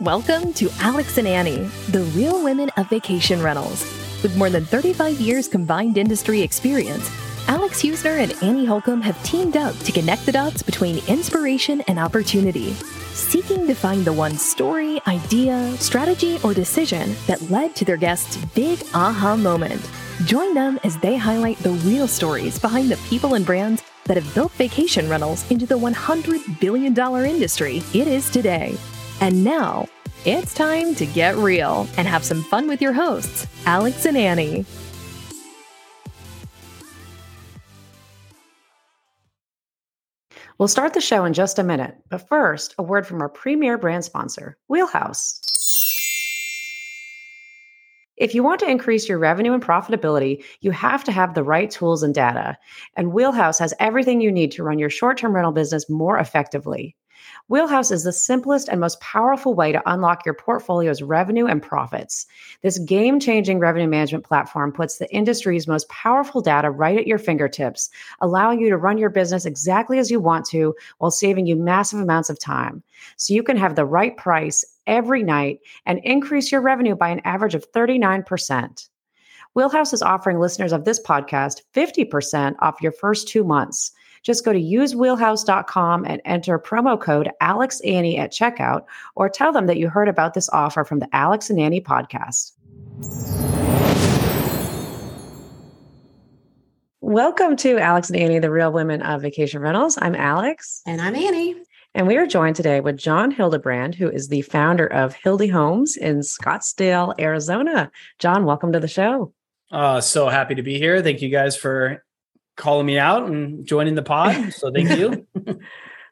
Welcome to Alex and Annie, the real women of vacation rentals. With more than 35 years combined industry experience, Alex Husner and Annie Holcomb have teamed up to connect the dots between inspiration and opportunity, seeking to find the one story, idea, strategy, or decision that led to their guests' big aha moment. Join them as they highlight the real stories behind the people and brands that have built vacation rentals into the $100 billion industry it is today. And now, it's time to get real and have some fun with your hosts, Alex and Annie. We'll start the show in just a minute, but first, a word from our premier brand sponsor, Wheelhouse. If you want to increase your revenue and profitability, you have to have the right tools and data. And Wheelhouse has everything you need to run your short term rental business more effectively. Wheelhouse is the simplest and most powerful way to unlock your portfolio's revenue and profits. This game changing revenue management platform puts the industry's most powerful data right at your fingertips, allowing you to run your business exactly as you want to while saving you massive amounts of time. So you can have the right price every night and increase your revenue by an average of 39%. Wheelhouse is offering listeners of this podcast 50% off your first two months. Just go to usewheelhouse.com and enter promo code AlexAnnie at checkout or tell them that you heard about this offer from the Alex and Annie podcast. Welcome to Alex and Annie, the real women of vacation rentals. I'm Alex. And I'm Annie. And we are joined today with John Hildebrand, who is the founder of Hilde Homes in Scottsdale, Arizona. John, welcome to the show. Uh, so happy to be here. Thank you guys for calling me out and joining the pod. So thank you.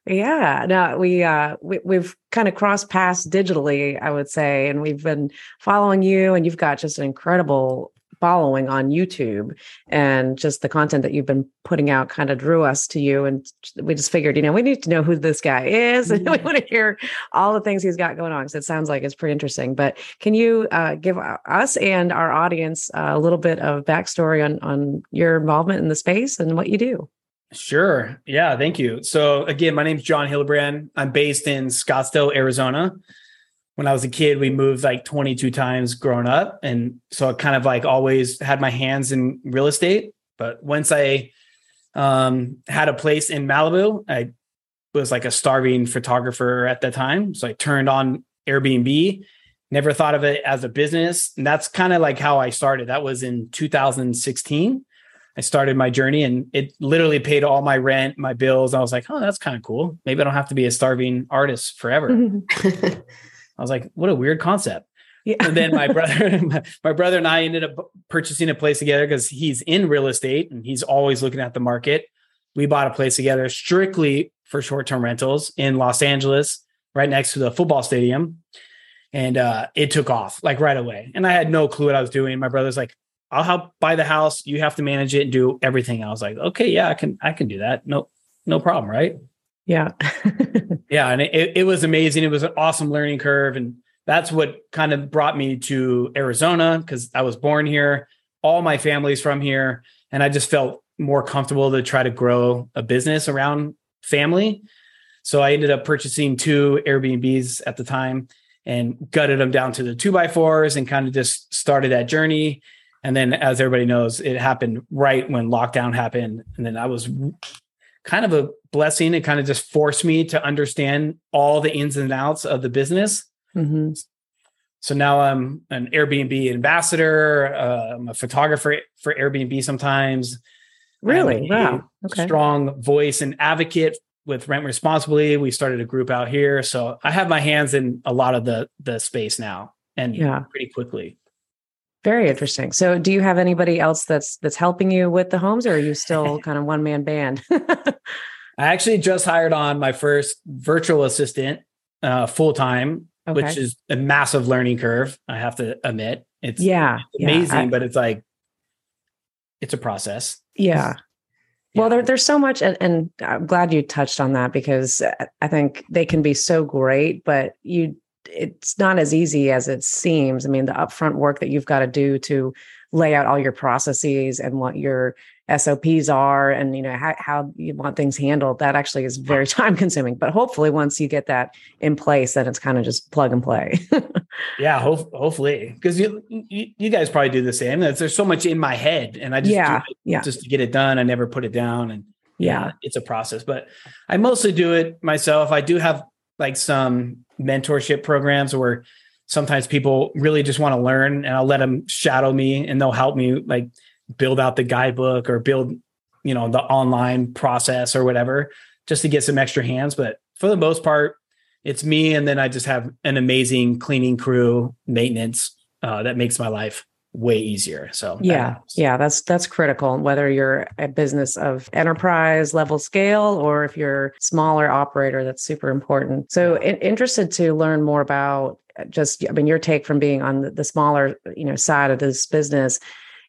yeah. No, we uh we, we've kind of crossed paths digitally, I would say, and we've been following you, and you've got just an incredible following on YouTube and just the content that you've been putting out kind of drew us to you. And we just figured, you know, we need to know who this guy is and we mm-hmm. want to hear all the things he's got going on. So it sounds like it's pretty interesting. But can you uh, give us and our audience uh, a little bit of backstory on, on your involvement in the space and what you do? Sure. Yeah. Thank you. So again, my name is John Hildebrand. I'm based in Scottsdale, Arizona when I was a kid, we moved like 22 times growing up. And so I kind of like always had my hands in real estate. But once I um, had a place in Malibu, I was like a starving photographer at the time. So I turned on Airbnb, never thought of it as a business. And that's kind of like how I started. That was in 2016. I started my journey and it literally paid all my rent, my bills. I was like, oh, that's kind of cool. Maybe I don't have to be a starving artist forever. I was like, what a weird concept. Yeah. and then my brother, my, my, brother and I ended up purchasing a place together because he's in real estate and he's always looking at the market. We bought a place together strictly for short-term rentals in Los Angeles, right next to the football stadium. And uh, it took off like right away. And I had no clue what I was doing. My brother's like, I'll help buy the house. You have to manage it and do everything. I was like, okay, yeah, I can, I can do that. No, no problem. Right. Yeah. yeah. And it, it was amazing. It was an awesome learning curve. And that's what kind of brought me to Arizona because I was born here. All my family's from here. And I just felt more comfortable to try to grow a business around family. So I ended up purchasing two Airbnbs at the time and gutted them down to the two by fours and kind of just started that journey. And then, as everybody knows, it happened right when lockdown happened. And then I was kind of a blessing. It kind of just forced me to understand all the ins and outs of the business. Mm-hmm. So now I'm an Airbnb ambassador. Uh, I'm a photographer for Airbnb sometimes. Really? Wow. Okay. Strong voice and advocate with Rent Responsibly. We started a group out here. So I have my hands in a lot of the the space now and yeah. pretty quickly. Very interesting. So, do you have anybody else that's that's helping you with the homes, or are you still kind of one man band? I actually just hired on my first virtual assistant uh, full time, okay. which is a massive learning curve. I have to admit, it's yeah amazing, yeah, I, but it's like it's a process. Yeah. Well, there, there's so much, and, and I'm glad you touched on that because I think they can be so great, but you it's not as easy as it seems. I mean, the upfront work that you've got to do to lay out all your processes and what your SOPs are and you know how, how you want things handled, that actually is very time consuming. But hopefully once you get that in place, then it's kind of just plug and play. yeah, ho- hopefully. Because you, you, you guys probably do the same. There's so much in my head and I just yeah, yeah. just to get it done. I never put it down and yeah, it's a process. But I mostly do it myself. I do have like some mentorship programs where sometimes people really just want to learn and I'll let them shadow me and they'll help me like build out the guidebook or build, you know, the online process or whatever just to get some extra hands. But for the most part, it's me. And then I just have an amazing cleaning crew, maintenance uh, that makes my life way easier. So yeah, yeah, that's that's critical. Whether you're a business of enterprise level scale or if you're smaller operator, that's super important. So in, interested to learn more about just I mean your take from being on the, the smaller you know side of this business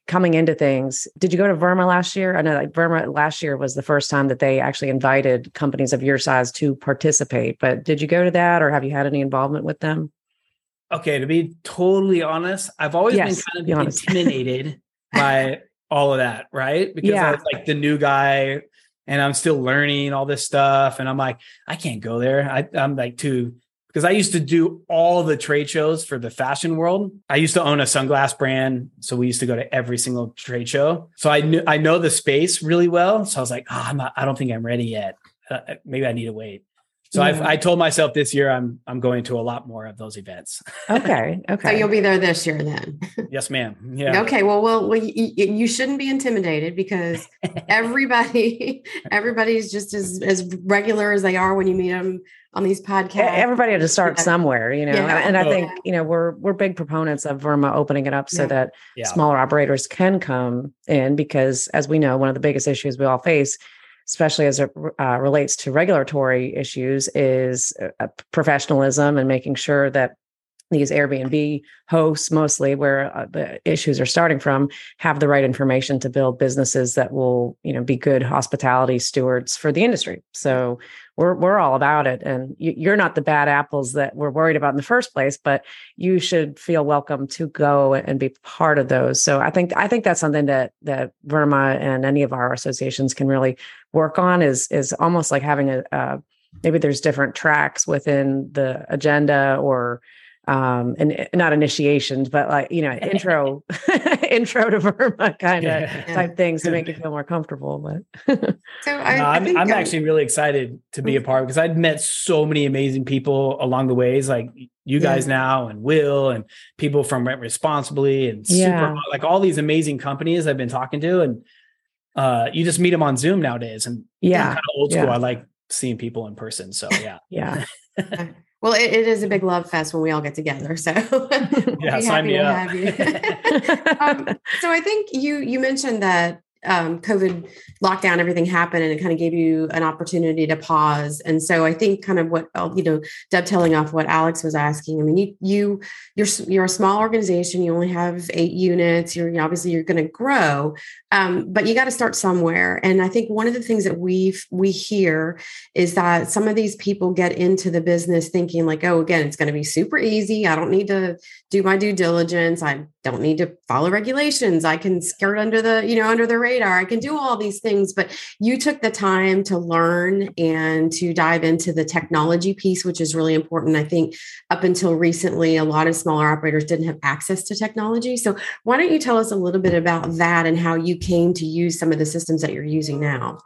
coming into things. Did you go to VRMA last year? I know like VRMA last year was the first time that they actually invited companies of your size to participate. But did you go to that or have you had any involvement with them? Okay, to be totally honest, I've always yes, been kind of be intimidated by all of that, right? Because yeah. I was like the new guy and I'm still learning all this stuff. And I'm like, I can't go there. I, I'm like too because I used to do all the trade shows for the fashion world. I used to own a sunglass brand, so we used to go to every single trade show. So I knew I know the space really well. So I was like, oh, I'm not, I don't think I'm ready yet. Uh, maybe I need to wait. So yeah. i told myself this year I'm I'm going to a lot more of those events. okay. Okay. So you'll be there this year then. yes, ma'am. Yeah. Okay. Well, well, well you, you shouldn't be intimidated because everybody everybody's just as as regular as they are when you meet them on these podcasts. Everybody had to start yeah. somewhere, you know. Yeah. And, I oh. think you know we're we're big proponents of VRMA opening it up so that smaller operators can come in because, as we know, one of the biggest issues we all face especially as it uh, relates to regulatory issues, is uh, professionalism and making sure that these Airbnb hosts, mostly where uh, the issues are starting from, have the right information to build businesses that will, you know, be good hospitality stewards for the industry. So we're we're all about it, and you, are not the bad apples that we're worried about in the first place, but you should feel welcome to go and be part of those. So I think I think that's something that that VRMA and any of our associations can really work on is is almost like having a, a maybe there's different tracks within the agenda or um and not initiations but like you know intro intro to VRMA kind of yeah. type things to make you feel more comfortable but so I, no, I'm, I I'm actually really excited to be a part because I've met so many amazing people along the ways like you guys yeah. now and Will and people from Rent Responsibly and yeah. super like all these amazing companies I've been talking to and uh you just meet them on Zoom nowadays and yeah. kind of old school. I like seeing people in person so yeah. Yeah Well, it, it is a big love fest when we all get together. So yeah, sign me up. um, so I think you you mentioned that um, COVID lockdown, everything happened, and it kind of gave you an opportunity to pause. And so I think kind of what uh, you know, dovetailing off what Alex was asking. I mean, you you you're you're a small organization. You only have eight units. You're obviously you're going to grow, um, but you got to start somewhere. And I think one of the things that we we hear is that some of these people get into the business thinking like, oh, again, it's going to be super easy. I don't need to do my due diligence. I don't need to follow regulations. I can skirt under the you know under the radar. I can do all these things. But you took the time to learn and to dive into the technology piece, which is really important. I think up until recently, a lot of smaller operators didn't have access to technology. So why don't you tell us a little bit about that and how you came to use some of the systems that you're using now?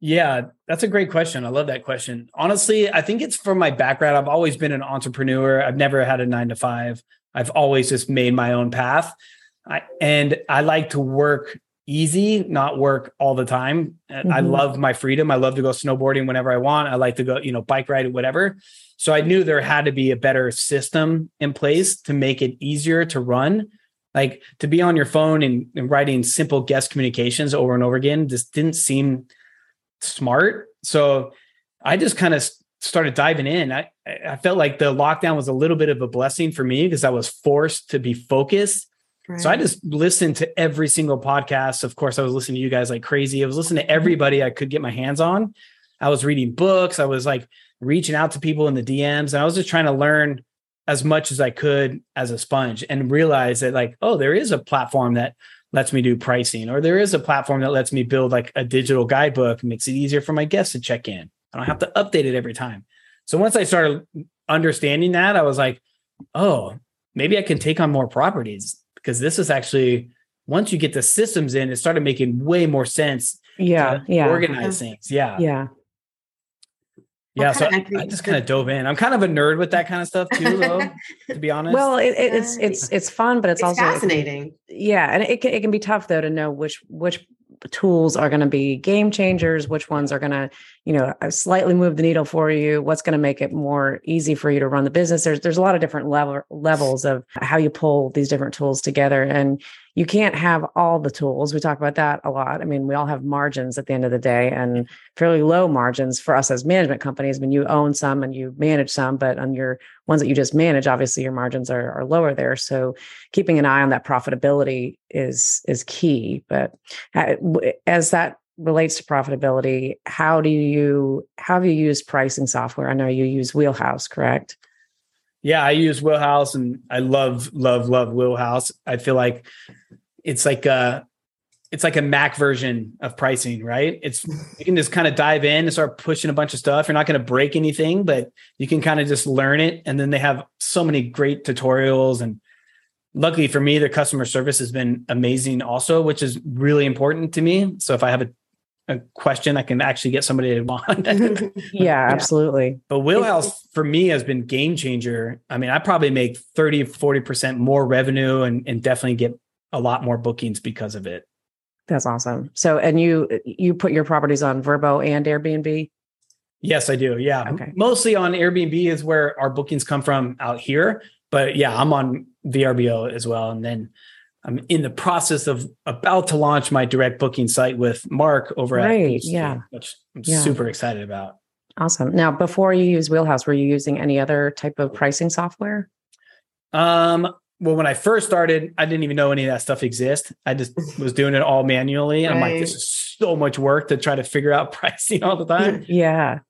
Yeah, that's a great question. I love that question. Honestly, I think it's from my background. I've always been an entrepreneur. I've never had a nine to five. I've always just made my own path. I, and I like to work easy, not work all the time. Mm-hmm. I love my freedom. I love to go snowboarding whenever I want. I like to go, you know, bike ride, whatever. So I knew there had to be a better system in place to make it easier to run. Like to be on your phone and, and writing simple guest communications over and over again just didn't seem smart. So I just kind of started diving in. I, I felt like the lockdown was a little bit of a blessing for me because I was forced to be focused Right. So I just listened to every single podcast. Of course, I was listening to you guys like crazy. I was listening to mm-hmm. everybody I could get my hands on. I was reading books. I was like reaching out to people in the DMs. And I was just trying to learn as much as I could as a sponge and realize that, like, oh, there is a platform that lets me do pricing, or there is a platform that lets me build like a digital guidebook, makes it easier for my guests to check in. I don't have to update it every time. So once I started understanding that, I was like, oh, maybe I can take on more properties because this is actually once you get the systems in, it started making way more sense. Yeah, yeah, organize yeah. things. Yeah, yeah. Yeah, so I, I just kind of dove in. I'm kind of a nerd with that kind of stuff too, though. to be honest. Well, it, it, it's it's it's fun, but it's, it's also fascinating. Yeah, and it can, it can be tough though to know which which tools are going to be game changers, which ones are going to you know uh, slightly move the needle for you, what's going to make it more easy for you to run the business. There's there's a lot of different level levels of how you pull these different tools together, and you can't have all the tools. We talk about that a lot. I mean, we all have margins at the end of the day and fairly low margins for us as management companies. When you own some and you manage some, but on your ones that you just manage, obviously your margins are, are lower there. So keeping an eye on that profitability is is key. But uh, as that relates to profitability, how do you how have you used pricing software? I know you use Wheelhouse, correct? Yeah, I use Wheelhouse and I love, love, love Wheelhouse. I feel like it's like a it's like a Mac version of pricing, right? It's you can just kind of dive in and start pushing a bunch of stuff. You're not going to break anything, but you can kind of just learn it. And then they have so many great tutorials. And luckily for me, their customer service has been amazing also, which is really important to me. So if I have a a question, I can actually get somebody to respond. yeah, absolutely. But Wheelhouse for me has been game changer. I mean, I probably make 30, 40% more revenue and, and definitely get a lot more bookings because of it. That's awesome. So, and you you put your properties on VRBO and Airbnb? Yes, I do. Yeah. Okay. Mostly on Airbnb is where our bookings come from out here. But yeah, I'm on VRBO as well. And then I'm in the process of about to launch my direct booking site with Mark over right, at yeah, which I'm yeah. super excited about. Awesome. Now, before you use Wheelhouse, were you using any other type of pricing software? Um, well, when I first started, I didn't even know any of that stuff exists. I just was doing it all manually. And right. I'm like, this is so much work to try to figure out pricing all the time. Yeah.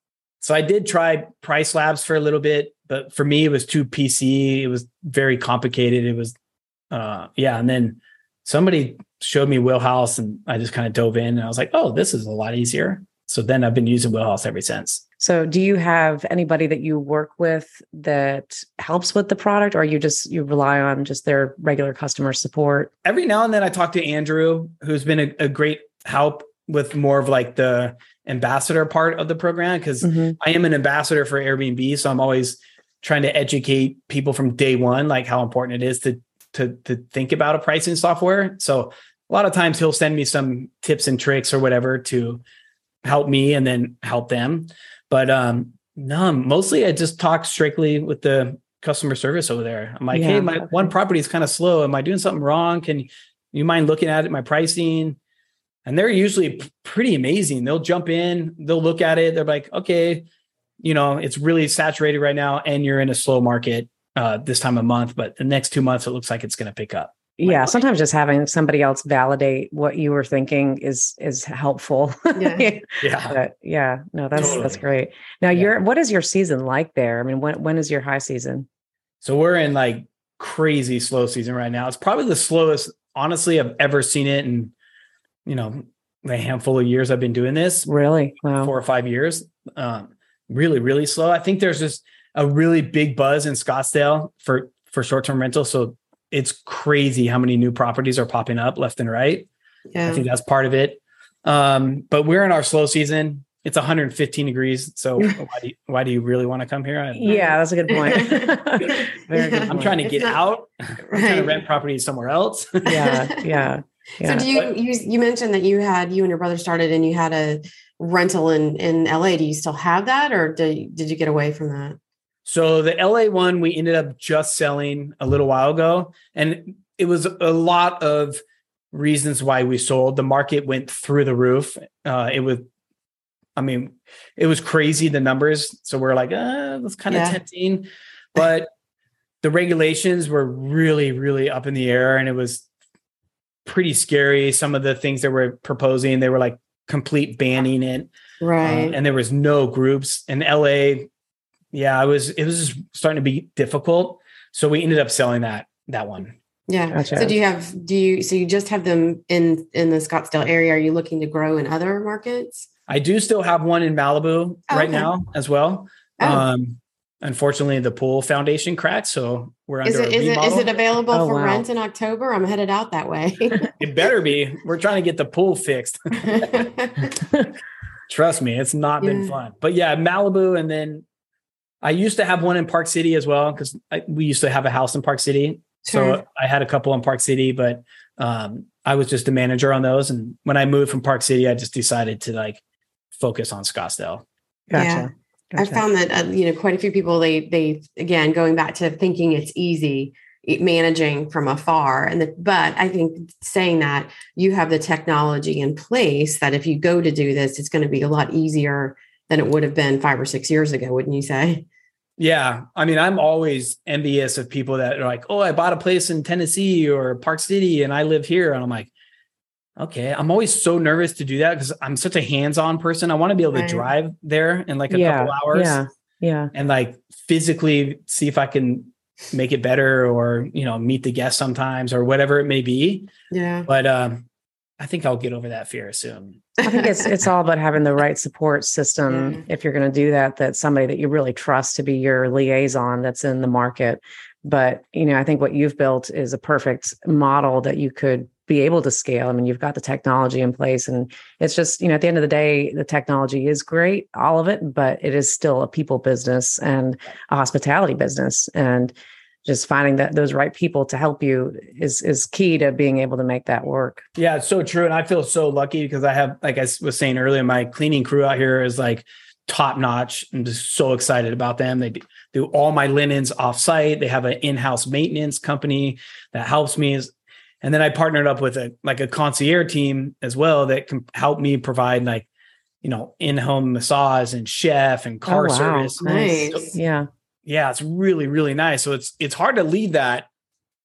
So I did try PriceLabs for a little bit, but for me, it was too PC. It was very complicated. It was uh, yeah, and then somebody showed me Wheelhouse, and I just kind of dove in, and I was like, oh, this is a lot easier. So then I've been using Wheelhouse ever since. So do you have anybody that you work with that helps with the product or you just you rely on just their regular customer support? Every now and then I talk to Andrew, who's been a, a great help with more of like the ambassador part of the program because mm-hmm. I am an ambassador for Airbnb. So I'm always trying to educate people from day one, like how important it is to to to think about a pricing software. So a lot of times he'll send me some tips and tricks or whatever to help me and then help them. But um no, mostly I just talk strictly with the customer service over there. I'm like, yeah. hey, my one property is kind of slow. Am I doing something wrong? Can you mind looking at it, my pricing? And they're usually pretty amazing. They'll jump in, they'll look at it, they're like, okay, you know, it's really saturated right now, and you're in a slow market uh, this time of month, but the next two months it looks like it's going to pick up. Yeah, sometimes just having somebody else validate what you were thinking is is helpful. Yeah, yeah, but yeah. No, that's totally. that's great. Now, yeah. your what is your season like there? I mean, when when is your high season? So we're in like crazy slow season right now. It's probably the slowest, honestly, I've ever seen it in you know a handful of years I've been doing this. Really, wow, four or five years. Um, really, really slow. I think there's just a really big buzz in Scottsdale for for short term rental. So it's crazy how many new properties are popping up left and right. Yeah. I think that's part of it. Um, but we're in our slow season. It's 115 degrees. So why do you, why do you really want to come here? yeah, that's a good point. Very good. I'm trying to get not, out. I'm trying to rent properties somewhere else. yeah, yeah. Yeah. So do you, but, you you mentioned that you had you and your brother started and you had a rental in in LA. Do you still have that or did did you get away from that? So the LA one we ended up just selling a little while ago, and it was a lot of reasons why we sold. The market went through the roof. Uh, it was, I mean, it was crazy the numbers. So we're like, uh, that's kind of yeah. tempting, but the regulations were really, really up in the air, and it was pretty scary. Some of the things that were proposing, they were like complete banning it, right? Uh, and there was no groups in LA yeah, it was it was starting to be difficult. So we ended up selling that that one. Yeah. Gotcha. So do you have do you so you just have them in in the Scottsdale area? Are you looking to grow in other markets? I do still have one in Malibu Oh, right okay. now as well. Oh. Um, unfortunately, the pool foundation cracked, so we're under Is it a is it is it available Oh, for wow. rent in October? I'm headed out that way. It better be. We're trying to get the pool fixed. Trust me, it's not been fun. But yeah, Malibu, and then I used to have one in Park City as well because we used to have a house in Park City. Sure. So I had a couple in Park City, but um, I was just a manager on those. And when I moved from Park City, I just decided to like focus on Scottsdale. Gotcha. I found that uh, you know quite a few people they they again going back to thinking it's easy managing from afar and the, but I think saying that you have the technology in place that if you go to do this it's going to be a lot easier than it would have been 5 or 6 years ago wouldn't you say Yeah. I mean, I'm always envious of people that are like, oh, I bought a place in Tennessee or Park City and I live here. And I'm like, okay. I'm always so nervous to do that because I'm such a hands on person. I want to be able to drive there in like a yeah. couple hours Yeah. Yeah. and like physically see if I can make it better or, you know, meet the guests sometimes or whatever it may be. yeah But um, I think I'll get over that fear soon. I think it's it's all about having the right support system Yeah. if you're going to do that. that somebody that you really trust to be your liaison that's in the market. But you know, I think what you've built is a perfect model that you could be able to scale. I mean, you've got the technology in place, and it's just you know, at the end of the day, the technology is great, all of it, but it is still a people business and a hospitality business, and just finding that those right people to help you is is key to being able to make that work. Yeah, it's so true. And I feel so lucky because I have, like I was saying earlier, my cleaning crew out here is like top notch. I'm just so excited about them. They do- all my linens offsite. They have an in-house maintenance company that helps me. And then I partnered up with a like a concierge team as well that can help me provide like, you know, in-home massage and chef and car Oh, wow. service. nice Yeah. Yeah, it's really, really nice. So it's it's hard to leave that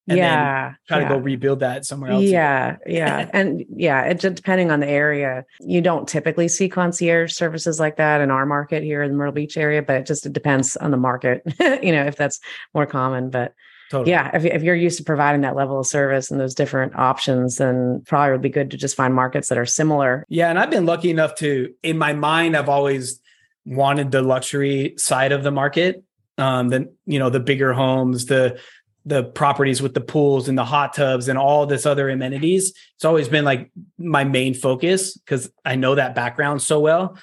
and then yeah. try yeah. to go rebuild that somewhere else. Yeah, yeah, and yeah, it just depending on the area. You don't typically see concierge services like that in our market here in the Myrtle Beach area, but it just it depends on the market. you know, if that's more common. But Totally. yeah, if if you're used to providing that level of service and those different options, then probably would be good to just find markets that are similar. Yeah, and I've been lucky enough to, in my mind, I've always wanted the luxury side of the market. Um, the you know the bigger homes, the the properties with the pools and the hot tubs and all this other amenities. It's always been like my main focus because I know that background so well.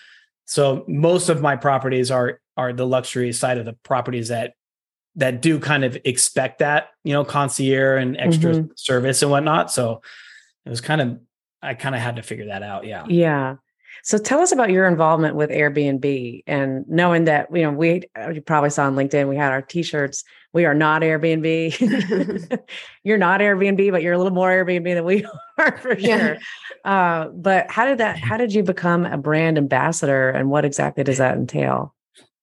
So most of my properties are are the luxury side of the properties that that do kind of expect that you know concierge and extra Mhm. service and whatnot. So it was kind of I kind of had to figure that out. Yeah. Yeah. So tell us about your involvement with Airbnb and knowing that, you know, we uh, you probably saw on LinkedIn, we had our t-shirts. We are not Airbnb. you're not Airbnb, but you're a little more Airbnb than we are for Yeah. sure. Uh, but how did that, how did you become a brand ambassador and what exactly does that entail?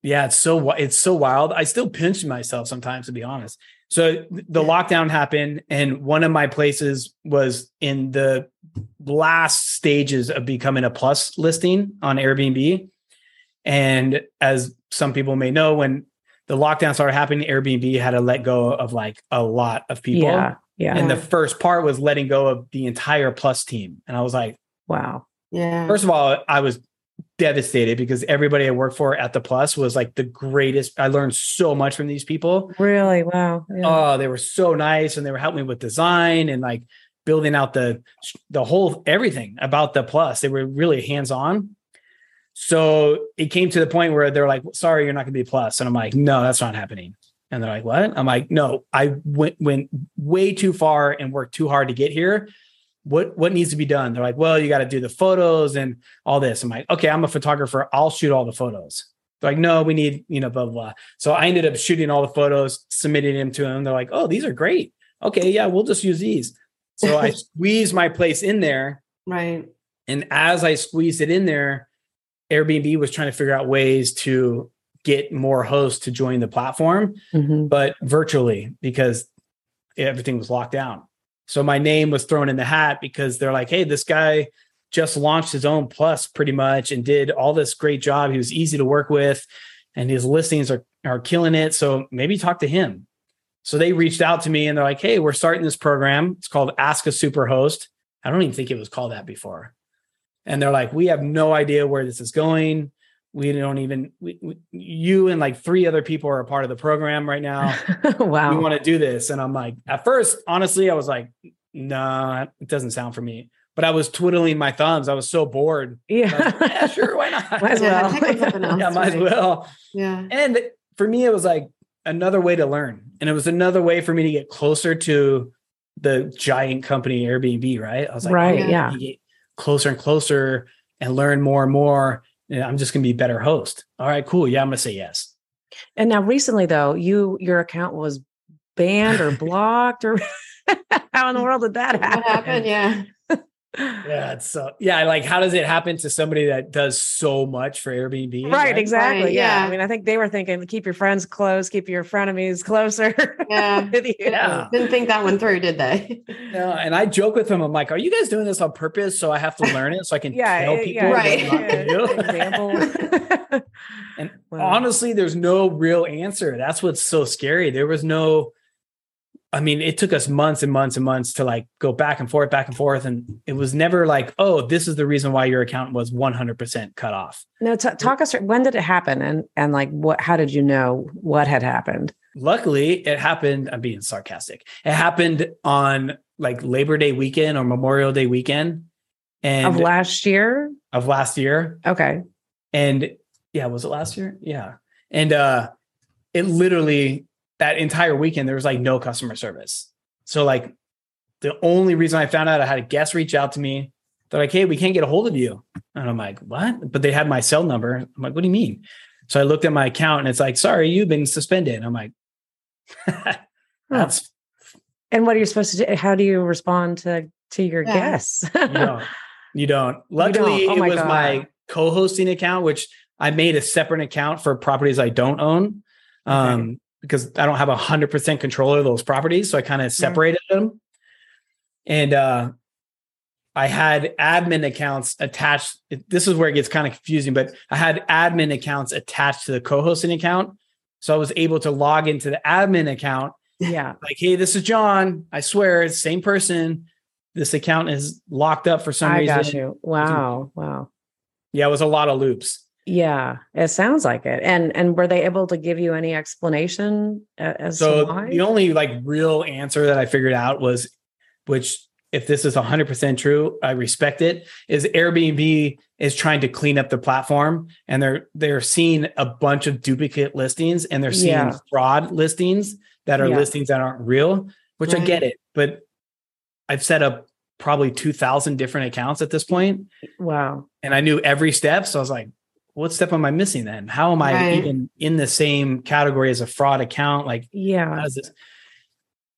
Yeah, it's so it's so wild. I still pinch myself sometimes, to be honest. So the lockdown happened, and one of my places was in the last stages of becoming a plus listing on Airbnb. And as some people may know, when the lockdown started happening, Airbnb had to let go of like a lot of people. Yeah. Yeah. And the first part was letting go of the entire plus team. And I was like, wow. yeah First of all, I was devastated because everybody I worked for at the Plus was like the greatest. I learned so much from these people. Really? Wow. Yeah. Oh, they were so nice and they were helping me with design and like building out the the whole everything about the Plus. They were really hands-on. So it came to the point where they're like, sorry, you're not gonna be plus. And I'm like, no, that's not happening. And they're like, what? I'm like, no, I went went way too far and worked too hard to get here. What what needs to be done? They're like, well, you got to do the photos and all this. I'm like, okay, I'm a photographer. I'll shoot all the photos. They're like, no, we need, you know, blah, blah, blah. So I ended up shooting all the photos, submitting them to them. They're like, oh, these are great. Okay, yeah, we'll just use these. So I squeezed my place in there. right And as I squeezed it in there, Airbnb was trying to figure out ways to get more hosts to join the platform, Mhm. but virtually because everything was locked down. So my name was thrown in the hat because they're like, hey, this guy just launched his own plus pretty much and did all this great job. He was easy to work with and his listings are, are killing it. So maybe talk to him. So they reached out to me and they're like, "Hey, we're starting this program. It's called Ask a Superhost. I don't even think it was called that before." And they're like, "We have no idea where this is going. We don't even we, we, you and like three other people are a part of the program right now. wow. We want to do this." And I'm like, at first, honestly, I was like, "Nah, it doesn't sound for me." But I was twiddling my thumbs. I was so bored. yeah. Like, yeah, sure, why not? Might as Yeah, well. pick up something else, yeah, might as well. Yeah. And for me, it was like another way to learn. And it was another way for me to get closer to the giant company Airbnb, right? I was like, oh, Right, oh, yeah. get closer and closer and learn more and more. And I'm just gonna be a better host. All right, cool. Yeah, I'm gonna say yes. And now recently though, you your account was banned or blocked or how in the world did that happen? What happened? Yeah. Yeah, it's so yeah, like how does it happen to somebody that does so much for Airbnb? Right, exactly. Right, yeah. yeah. I mean, I think they were thinking keep your friends close, keep your frenemies closer. Yeah. with you. Yeah. Didn't think that one through, did they? No, and I joke with them. I'm like, "Are you guys doing this on purpose so I have to learn it so I can Yeah, tell yeah, people Right. what not to do?" Example. And Wow. honestly, there's no real answer. That's what's so scary. There was no, I mean, it took us months and months and months to like go back and forth, back and forth. And it was never like, oh, this is the reason why your account was 100% cut off. no, t- talk us through when did it happen and and like what how did you know what had happened? Luckily, it happened. I'm being sarcastic. It happened on like Labor Day weekend or Memorial Day weekend and of last year? of last year. Okay. And yeah, was it last year? Yeah. And uh it literally that entire weekend there was like no customer service. So like the only reason I found out I had a guest reach out to me. They're like, hey, we can't get a hold of you. And I'm like, what? But they had my cell number. I'm like, what do you mean? So I looked at my account and it's like, sorry, you've been suspended. I'm like, that's And what are you supposed to do? How do you respond to to your Yeah. guests? you don't. You don't. Luckily, don't. Oh it was God. my co-hosting account, which I made a separate account for properties I don't own. Um, because I don't have a hundred percent control of those properties. So I kind of separated them. And uh I had admin accounts attached. This is where it gets kind of confusing, but I had admin accounts attached to the co-hosting account. So I was able to log into the admin account yeah. like, hey, this is John. I swear it's the same person. This account is locked up for some I reason. got you. Wow. Wow. Yeah, it was a lot of loops. Yeah, it sounds like it. And and were they able to give you any explanation a- as to So why? the only like real answer that I figured out was, which if this is 100% true, I respect it, is Airbnb is trying to clean up the platform and they're they're seeing a bunch of duplicate listings and they're seeing Yeah. fraud listings that are Yeah. listings that aren't real, which I get it, but I've set up probably 2000 different accounts at this point wow. and I knew every step. So I was like, what step am I missing then? How am I Right. even in the same category as a fraud account? Like, Yeah. how is this?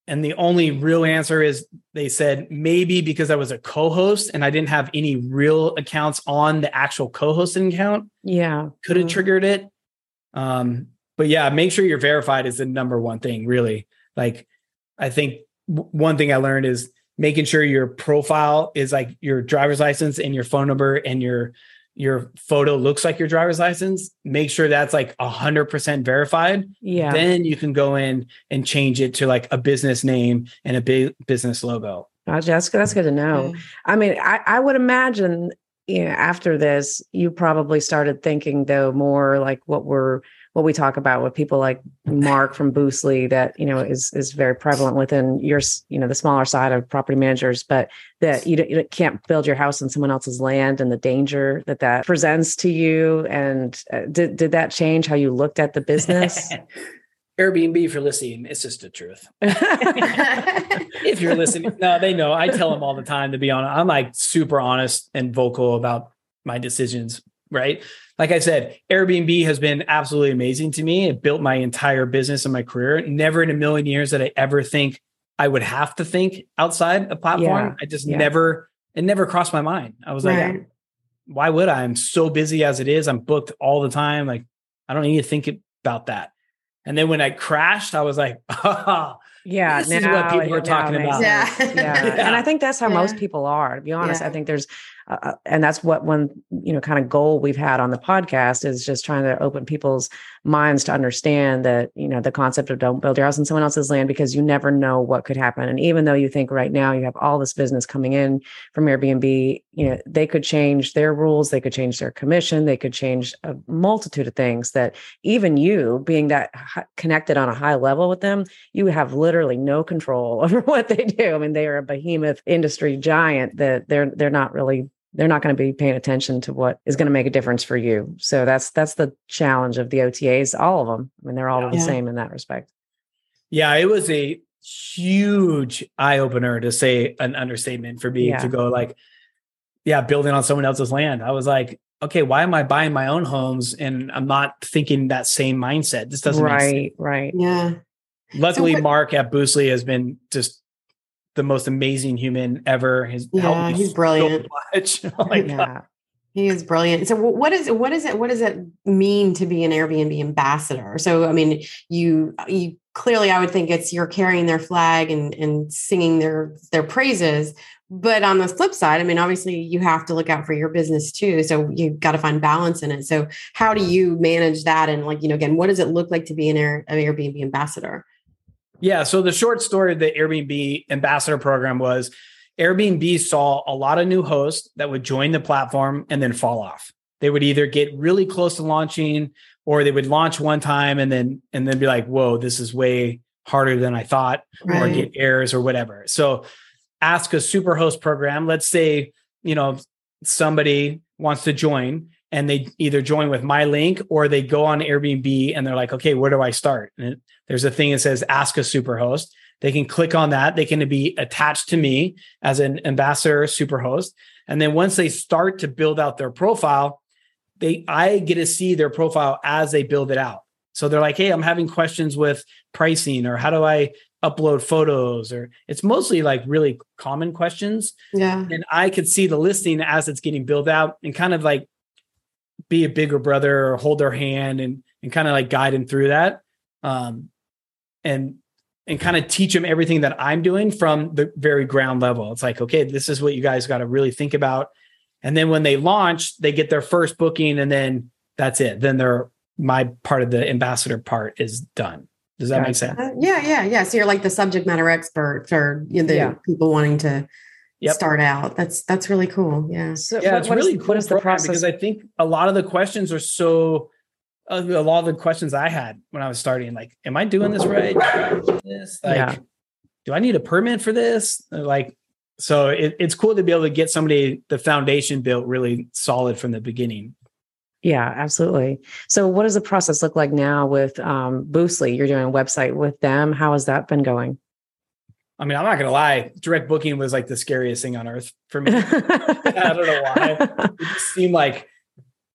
And the only real answer is they said maybe because I was a co-host and I didn't have any real accounts on the actual co-hosting account Yeah. could have Mm. triggered it. Um, but yeah, make sure you're verified is the number one thing, really. Like, I think w- one thing I learned is making sure your profile is like your driver's license and your phone number and your your photo looks like your driver's license. Make sure that's like a hundred percent verified. Yeah. Then you can go in and change it to like a business name and a big business logo. Gotcha. That's good. That's good to know. Mm-hmm. I mean, I, I would imagine, you know, after this, you probably started thinking though more like what we're what we talk about with people like Mark from Boostly that you know is is very prevalent within your you know the smaller side of property managers, but that you, you can't build your house on someone else's land and the danger that that presents to you. And uh, did did that change how you looked at the business? Airbnb for listening, it's just the truth. if you're listening, no, they know. I tell them all the time to be honest. I'm like super honest and vocal about my decisions, right? Like I said, Airbnb has been absolutely amazing to me. It built my entire business and my career. Never in a million years did I ever think I would have to think outside a platform. Yeah, I just yeah. never, it never crossed my mind. I was like, why would I? I'm so busy as it is. I'm booked all the time. Like, I don't need to think about that. And then when I crashed, I was like, oh, Yeah, this is what people are talking about. Yeah. yeah. Yeah. and I think that's how most people are. To be honest, Yeah. I think there's, uh, uh, and that's what one you know kind of goal we've had on the podcast is just trying to open people's minds to understand that you know the concept of don't build your house on someone else's land because you never know what could happen. And even though you think right now you have all this business coming in from Airbnb, you know they could change their rules, they could change their commission, they could change a multitude of things that even you being that connected on a high level with them you have literally no control over what they do. I mean, they are a behemoth industry giant that they're they're not really they're not going to be paying attention to what is going to make a difference for you. So that's that's the challenge of the OTAs, all of them. I mean, they're all the same in that respect. Yeah, it was a huge eye opener to say an understatement for me Yeah. to go like, yeah, building on someone else's land. I was like, okay, why am I buying my own homes and I'm not thinking that same mindset? This doesn't make sense. right, right. Yeah. Luckily, what- Mark at Boostly has been just the most amazing human ever. He's helped Yeah, he's so brilliant. much. Oh God. yeah. He is brilliant. So what is what is it what does it mean to be an Airbnb ambassador? So I mean, you you clearly I would think it's you're carrying their flag and and singing their their praises. But on the flip side, I mean, obviously you have to look out for your business too. So you've got to find balance in it. So how do you manage that? And like, you know, again, what does it look like to be an, Air, an Airbnb ambassador? Yeah. So the short story of the Airbnb ambassador program was Airbnb saw a lot of new hosts that would join the platform and then fall off. They would either get really close to launching or they would launch one time and then and then be like, whoa, this is way harder than I thought, or get errors or whatever. So ask a superhost program. Let's say, you know, somebody wants to join and they either join with my link or they go on Airbnb and they're like, okay, where do I start? And it- there's a thing that says ask a superhost. They can click on that. They can be attached to me as an ambassador superhost. And then once they start to build out their profile, they I get to see their profile as they build it out. So they're like, hey, I'm having questions with pricing or how do I upload photos or it's mostly like really common questions Yeah. and I could see the listing as it's getting built out and kind of like be a bigger brother or hold their hand and and kind of like guide them through that. Um and and kind of teach them everything that I'm doing from the very ground level. It's like, okay, this is what you guys got to really think about. And then when they launch, they get their first booking and then that's it. Then they're my part of the ambassador part is done. Does that make sense? Uh, yeah, yeah, yeah. So you're like the subject matter expert for you know, the Yeah. people wanting to Yep. start out. That's that's really cool. Yeah. So yeah, what- it's what is- really cool what is the process? because I think a lot of the questions are so. Uh, a lot of the questions I had when I was starting, like, am I doing this right? This, like, Yeah. do I need a permit for this? Uh, Like, so it, it's cool to be able to get somebody the foundation built really solid from the beginning. Yeah, absolutely. So, what does the process look like now with um, Boostly? You're doing a website with them. How has that been going? I mean, I'm not gonna lie, direct booking was like the scariest thing on earth for me. I don't know why. It just seemed like,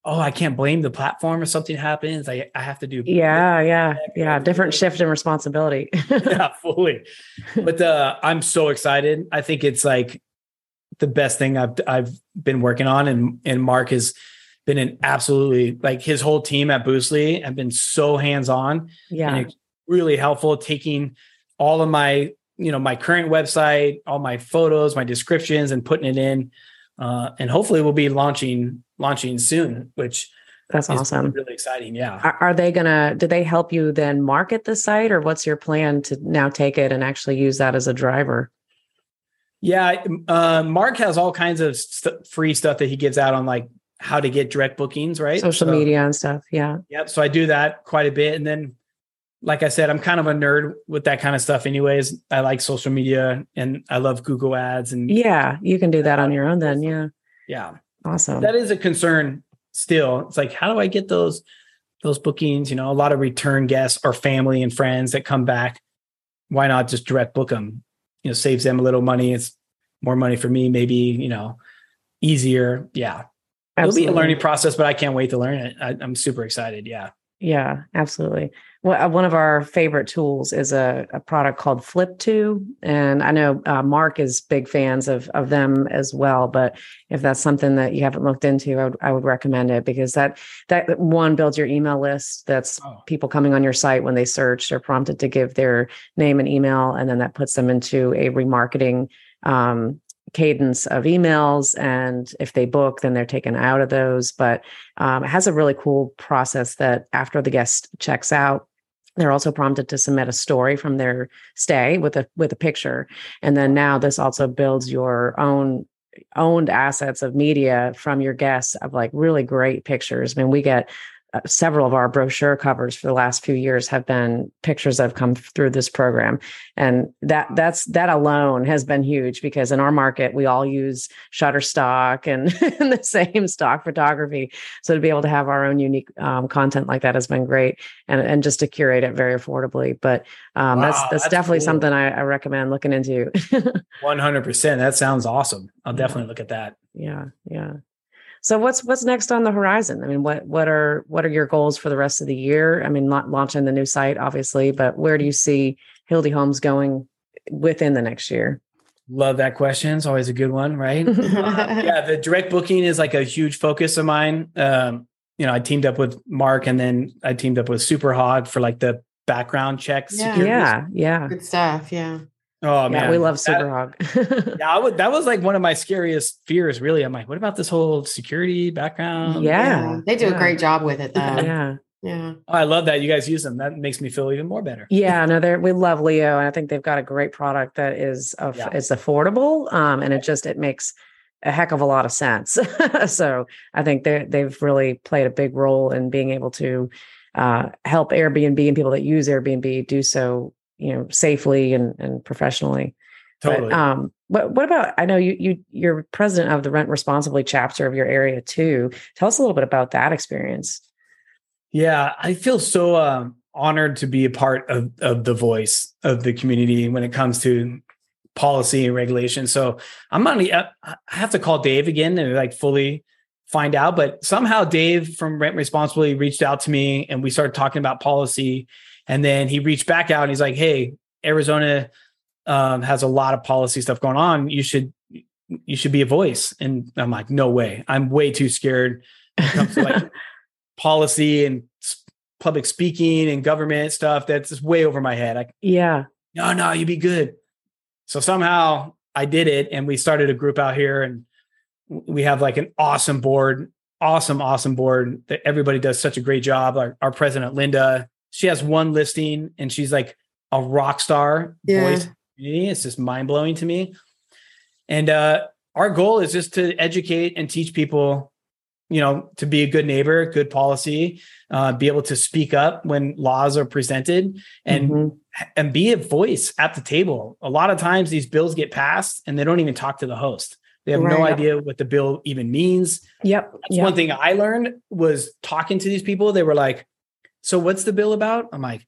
oh, I can't blame the platform if something happens. I I have to do yeah, yeah, yeah. Different shift in responsibility. yeah, fully. But uh, I'm so excited. I think it's like the best thing I've I've been working on, and and Mark has been an absolutely like his whole team at Boostly have been so hands on yeah, really helpful taking all of my you know my current website, all my photos, my descriptions, and putting it in. Uh, and hopefully we'll be launching launching soon, which that's awesome. really exciting. Yeah. Are, are they gonna? Do they help you then market the site, or what's your plan to now take it and actually use that as a driver? Yeah, uh, Mark has all kinds of st- free stuff that he gives out on like how to get direct bookings, right? Social So- media and stuff. Yeah, Yep. So I do that quite a bit, and then, like I said, I'm kind of a nerd with that kind of stuff. Anyways, I like social media, and I love Google Ads, and yeah. You can do that on your own. Then, yeah, yeah, awesome. that is a concern still. It's like, how do I get those those bookings? You know, a lot of return guests or family and friends that come back. Why not just direct book them? You know, saves them a little money. It's more money for me. Maybe you know, easier. Yeah. It'll be a learning process, but I can't wait to learn it. I, I'm super excited. Yeah. Yeah, absolutely. well, one of our favorite tools is a, a product called Flip.to, and I know uh, Mark is big fans of of them as well. But if that's something that you haven't looked into, I would, I would recommend it because that that one builds your email list. That's oh. people coming on your site when they search, they're prompted to give their name and email, and then that puts them into a remarketing um, cadence of emails and if they book then they're taken out of those. But um, it has a really cool process that after the guest checks out they're also prompted to submit a story from their stay with a with a picture. And then now this also builds your own owned assets of media from your guests of like really great pictures. I mean we get several of our brochure covers for the last few years have been pictures that have come through this program. And that that's that alone has been huge because in our market we all use shutterstock and, and the same stock photography. So to be able to have our own unique um, content like that has been great and and just to curate it very affordably. But um, wow, that's, that's, that's definitely cool. something I, I, recommend looking into. 100% that sounds awesome. I'll definitely look at that. Yeah yeah so what's what's next on the horizon? I mean, what what are what are your goals for the rest of the year? I mean, not launching the new site, obviously, but where do you see Hilde Homes going within the next year? Love that question. It's always a good one, right? uh, yeah, the direct booking is like a huge focus of mine. Um, you know, I teamed up with Mark and then I teamed up with Superhog for like the background checks. Yeah, yeah, yeah. Good stuff. Yeah. Oh man, yeah, we love Superhog. yeah, I would, that was like one of my scariest fears. Really, I'm like, what about this whole security background? Yeah, yeah. they do yeah. a great job with it, though. Yeah, yeah. Oh, I love that you guys use them. That makes me feel even more better. Yeah, no, they're we love Leo, and I think they've got a great product that is of yeah. is affordable, um, and it just it makes a heck of a lot of sense. so I think they they've really played a big role in being able to uh, help Airbnb and people that use Airbnb do so you know safely and and professionally. Totally. But, um what what about i know you you you're president of the rent responsibly chapter of your area too. Tell us a little bit about that experience. Yeah i feel so um, honored to be a part of of the voice of the community when it comes to policy and regulation so i'm not i have to call dave again and like fully find out but somehow dave from rent responsibly reached out to me and we started talking about policy and then he reached back out and he's like, "Hey, Arizona um, has a lot of policy stuff going on. You should you should be a voice." And I'm like, "No way! I'm way too scared." When it comes to like policy and public speaking and government stuff. That's just way over my head. I, yeah. No, no, you'd be good. So somehow I did it, and we started a group out here, and we have like an awesome board, awesome, awesome board that everybody does such a great job. Our, our president Linda she has one listing and she's like a rock star yeah. voice. It's just mind blowing to me. And uh, our goal is just to educate and teach people, you know, to be a good neighbor, good policy, uh, be able to speak up when laws are presented, and mm-hmm. and be a voice at the table. A lot of times these bills get passed and they don't even talk to the host. They have right. no idea what the bill even means. Yep. That's yep. one thing I learned was talking to these people. They were like, so what's the bill about? I'm like,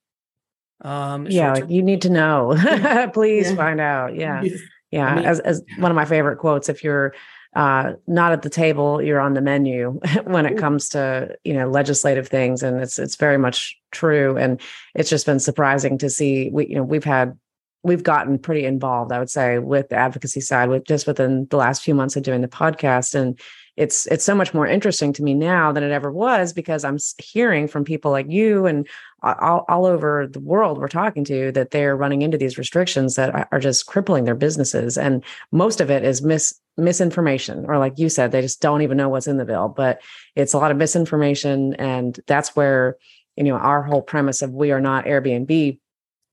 um, yeah, you need to know. Please yeah. find out. Yeah. Yeah. I mean, as, as one of my favorite quotes, if you're uh, not at the table, you're on the menu when it comes to, you know, legislative things. And it's, it's very much true. And it's just been surprising to see, we, you know, we've had, we've gotten pretty involved, I would say, with the advocacy side with just within the last few months of doing the podcast. And it's it's so much more interesting to me now than it ever was because I'm hearing from people like you and all, all over the world we're talking to that they're running into these restrictions that are just crippling their businesses and most of it is mis misinformation or like you said they just don't even know what's in the bill but it's a lot of misinformation and that's where you know our whole premise of we are not airbnb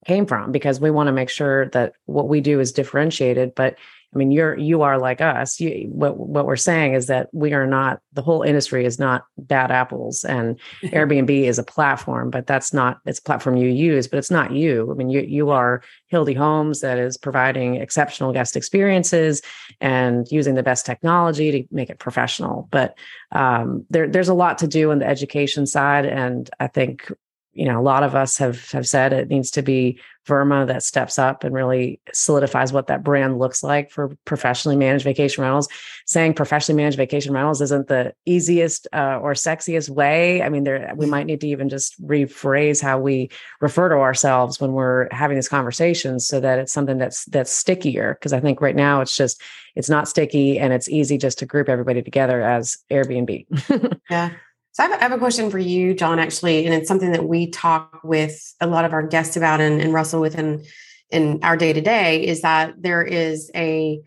came from because we want to make sure that what we do is differentiated but I mean, you're you are like us. You, what what we're saying is that we are not the whole industry is not bad apples, and Airbnb is a platform, but that's not it's a platform you use, but it's not you. I mean, you you are Hilde Homes that is providing exceptional guest experiences and using the best technology to make it professional. But um, there there's a lot to do on the education side, and I think you know, a lot of us have have said it needs to be VRMA that steps up and really solidifies what that brand looks like for professionally managed vacation rentals. Saying professionally managed vacation rentals isn't the easiest uh, or sexiest way. I mean, there we might need to even just rephrase how we refer to ourselves when we're having these conversations, so that it's something that's that's stickier. Because I think right now it's just it's not sticky and it's easy just to group everybody together as Airbnb. yeah. So I have, I have, a question for you, John, actually, and it's something that we talk with a lot of our guests about and, and wrestle with in, in our day to day is that there is a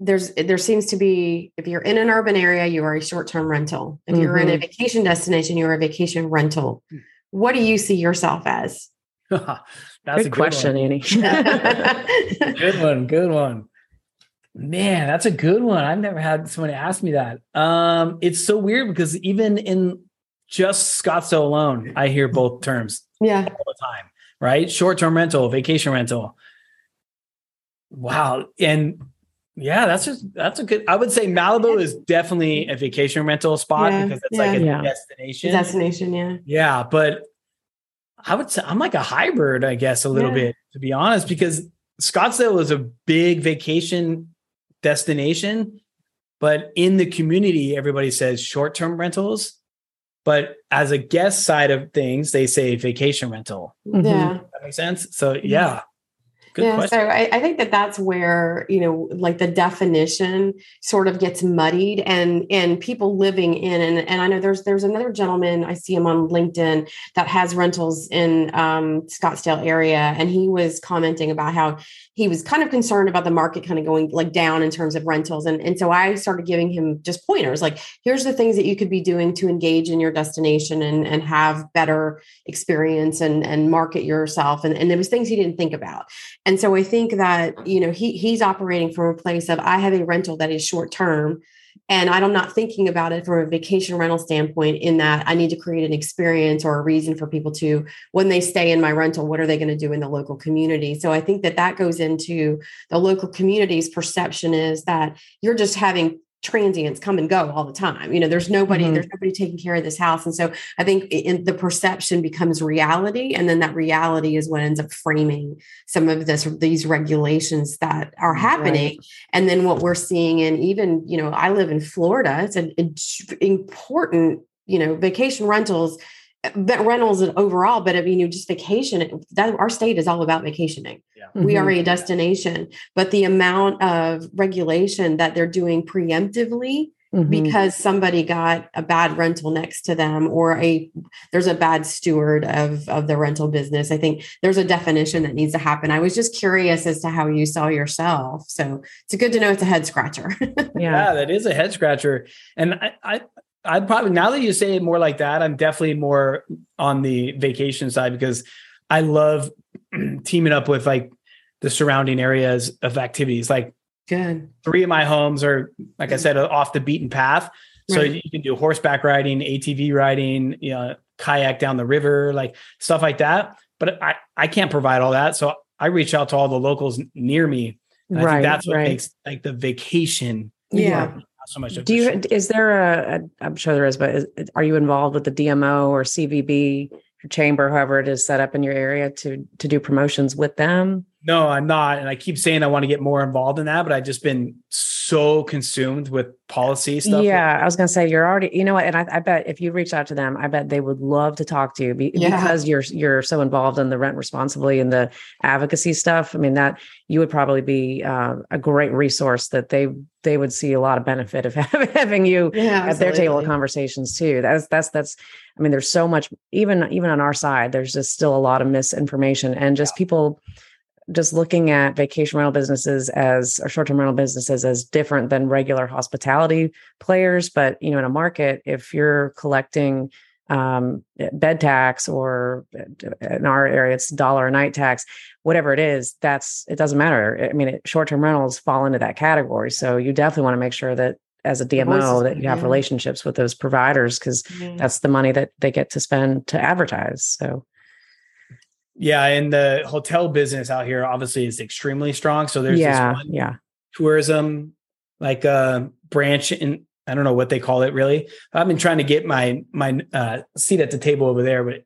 there's there seems to be if you're in an urban area, you are a short-term rental. If mm-hmm. you're in a mm-hmm. vacation destination, you're a vacation rental. What do you see yourself as? That's good a good question, one. Annie. good one. Good one. Man, that's a good one. I've never had someone ask me that. Um, it's so weird because even in just Scottsdale alone, I hear both terms. Yeah. All the time. Right. Short term rental, vacation rental. Wow. And yeah, that's just that's a good. I would say Malibu is definitely a vacation rental spot yeah, because it's yeah, like a yeah. destination. Destination, yeah. Yeah, but I would say I'm like a hybrid, I guess, a little bit to be honest, because Scottsdale is a big vacation destination, but in the community, everybody says short term rentals. But as a guest side of things, they say vacation rental. Mm-hmm. Yeah. That makes sense. So, yeah. Good yeah, question. so I, I, think that that's where you know, like the definition sort of gets muddied, and and people living in and and I know there's there's another gentleman I see him on LinkedIn that has rentals in um, Scottsdale area, and he was commenting about how he was kind of concerned about the market kind of going like down in terms of rentals, and and so I started giving him just pointers like here's the things that you could be doing to engage in your destination and and have better experience and and market yourself, and and there was things he didn't think about. And so I think that, mm-hmm. you know, he he's operating from a place of I have a rental that is short term and I'm not thinking about it from a vacation rental standpoint in that I need to create an experience or a reason for people to when they stay in my rental what are they going to do in the local community. So I think that that goes into the local community's perception is that you're just having transients come and go all the time you know there's nobody mm-hmm. there's nobody taking care of this house and so i think in, the perception becomes reality and then that reality is what ends up framing some of this these regulations that are happening right. and then what we're seeing in even you know i live in florida it's an important you know vacation rentals but rentals and overall, but I mean, you just vacation. That our state is all about vacationing. Yeah. We mm-hmm. are a destination, but the amount of regulation that they're doing preemptively mm-hmm. because somebody got a bad rental next to them or a there's a bad steward of of the rental business. I think there's a definition that needs to happen. I was just curious as to how you saw yourself. So it's good to know it's a head scratcher. yeah. yeah, that is a head scratcher. And I, I I'd probably now that you say it more like that, I'm definitely more on the vacation side because I love teaming up with like the surrounding areas of activities. Like good. Three of my homes are, like I said, off the beaten path. So right. you can do horseback riding, ATV riding, you know, kayak down the river, like stuff like that. But I, I can't provide all that. So I reach out to all the locals near me. right. I think that's what right. makes like the vacation yeah so much. Do you? Is there a? I'm sure there is, but is, are you involved with the DMO or CVB, your chamber, however it is set up in your area to to do promotions with them? No, I'm not, and I keep saying I want to get more involved in that, but I've just been so consumed with policy stuff. Yeah, I was going to say you're already, you know what, and I, I, bet if you reach out to them, I bet they would love to talk to you be, yeah. because you're you're so involved in the rent responsibly and the advocacy stuff. I mean, that you would probably be uh, a great resource that they they would see a lot of benefit of having you yeah, at their table of conversations too. That's that's that's. I mean, there's so much even even on our side. There's just still a lot of misinformation and just yeah. people just looking at vacation rental businesses as or short-term rental businesses as different than regular hospitality players but you know in a market if you're collecting um, bed tax or in our area it's dollar a night tax whatever it is that's it doesn't matter i mean it, short-term rentals fall into that category so you definitely want to make sure that as a dmo that you have yeah. relationships with those providers because yeah. that's the money that they get to spend to advertise so yeah, and the hotel business out here obviously is extremely strong. So there's yeah, yeah, tourism like a uh, branch in I don't know what they call it really. I've been trying to get my my uh, seat at the table over there, but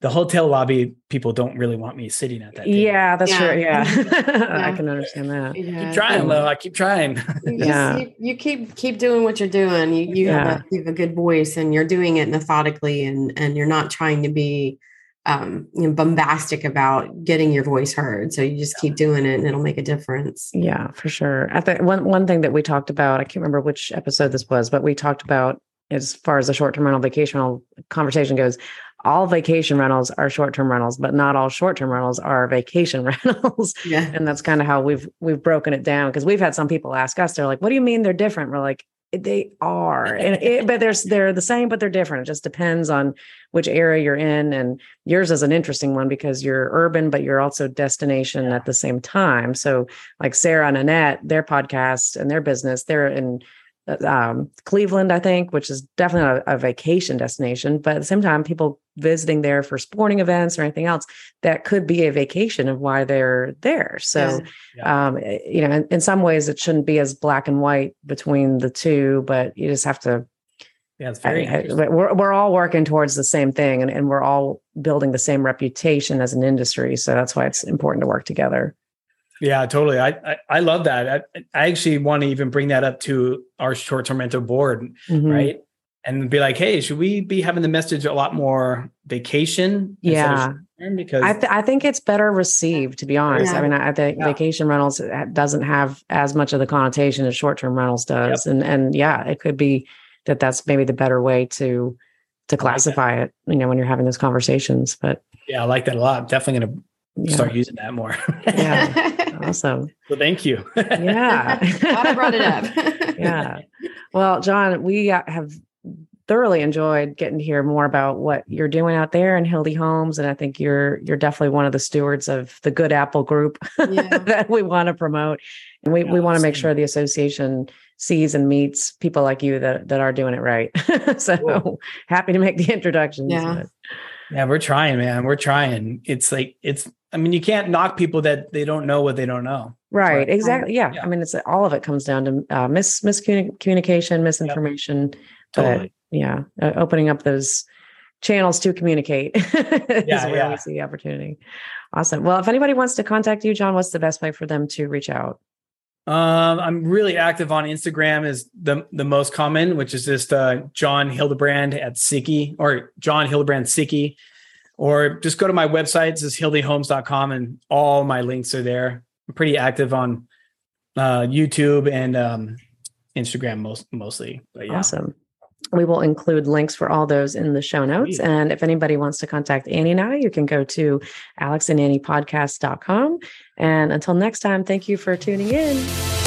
the hotel lobby people don't really want me sitting at that. Table. Yeah, that's Yeah. true. Yeah. Yeah. I can understand that. Yeah. Keep trying, though. I keep trying. You, Yeah. you, you keep keep doing what you're doing. You you have a you have a good voice, and you're doing it methodically, and and you're not trying to be um, you know, bombastic about getting your voice heard. So you just keep doing it, and it'll make a difference. Yeah, for sure. I think one one thing that we talked about, I can't remember which episode this was, but we talked about as far as the short-term rental vacation rental conversation goes, all vacation rentals are short-term rentals, but not all short-term rentals are vacation rentals. Yeah. and that's kind of how we've we've broken it down because we've had some people ask us, they're like, "What do you mean they're different?" We're like, "They are," and it, but there's they're the same, but they're different. It just depends on which area you're in, and yours is an interesting one because you're urban, but you're also destination at the same time. So, like Sarah and Annette, their podcast and their business, they're in uh, um, Cleveland, I think, which is definitely a, a vacation destination. But at the same time, people visiting there for sporting events or anything else that could be a vacation of why they're there. So, um, eh, you know, in, in some ways, it shouldn't be as black and white between the two, but you just have to. Yeah, it's I- very. I- interesting. we're we're all working towards the same thing, and, and we're all building the same reputation as an industry. So that's why it's important to work together. Yeah, totally. I I, I love that. I, I actually want to even bring that up to our short-term rental board, Mhm. right? And be like, hey, should we be having the message a lot more vacation? Yeah. because I, th- I think it's better received, to be honest. I mean, I, I think Yeah. vacation rentals uh, doesn't have as much of the connotation as short-term rentals does, and and yeah, it could be that that's maybe the better way to to that. classify it. You know, when you're having those conversations, but yeah, I like that a lot. I'm definitely gonna yeah, start using that more. Yeah. awesome. so thank you. Yeah, Glad I brought it up. yeah. Well, John, we uh, have thoroughly enjoyed getting to hear more about what you're doing out there in Hilde Homes, and I think you're you're definitely one of the stewards of the Good Apple Group Yeah. that we want to promote, and we we want to make sure the association sees and meets people like you that that are doing it right. so Cool. happy to make the introductions. Yeah. but- Yeah, we're trying, man. We're trying. It's like it's. I mean, you can't knock people that they don't know what they don't know. Right, Right. exactly. Yeah. Yeah. I mean, it's all of it comes down to uh, mis miscommunication, misinformation. But Totally. yeah, uh, opening up those channels to communicate is Yeah, where yeah. we see the opportunity. Awesome. Well, if anybody wants to contact you, John, what's the best way for them to reach out? Um, I'm really active on Instagram is the the most common, which is just uh, John Hildebrand at Siki or John Hildebrand Siki, or just go to my website. Just hildehomes.com and all my links are there. I'm pretty active on uh, YouTube and um, Instagram most mostly. But yeah, Awesome. We will include links for all those in the show notes. And if anybody wants to contact Annie and I, you can go to alexandanniepodcast.com. And until next time, thank you for tuning in.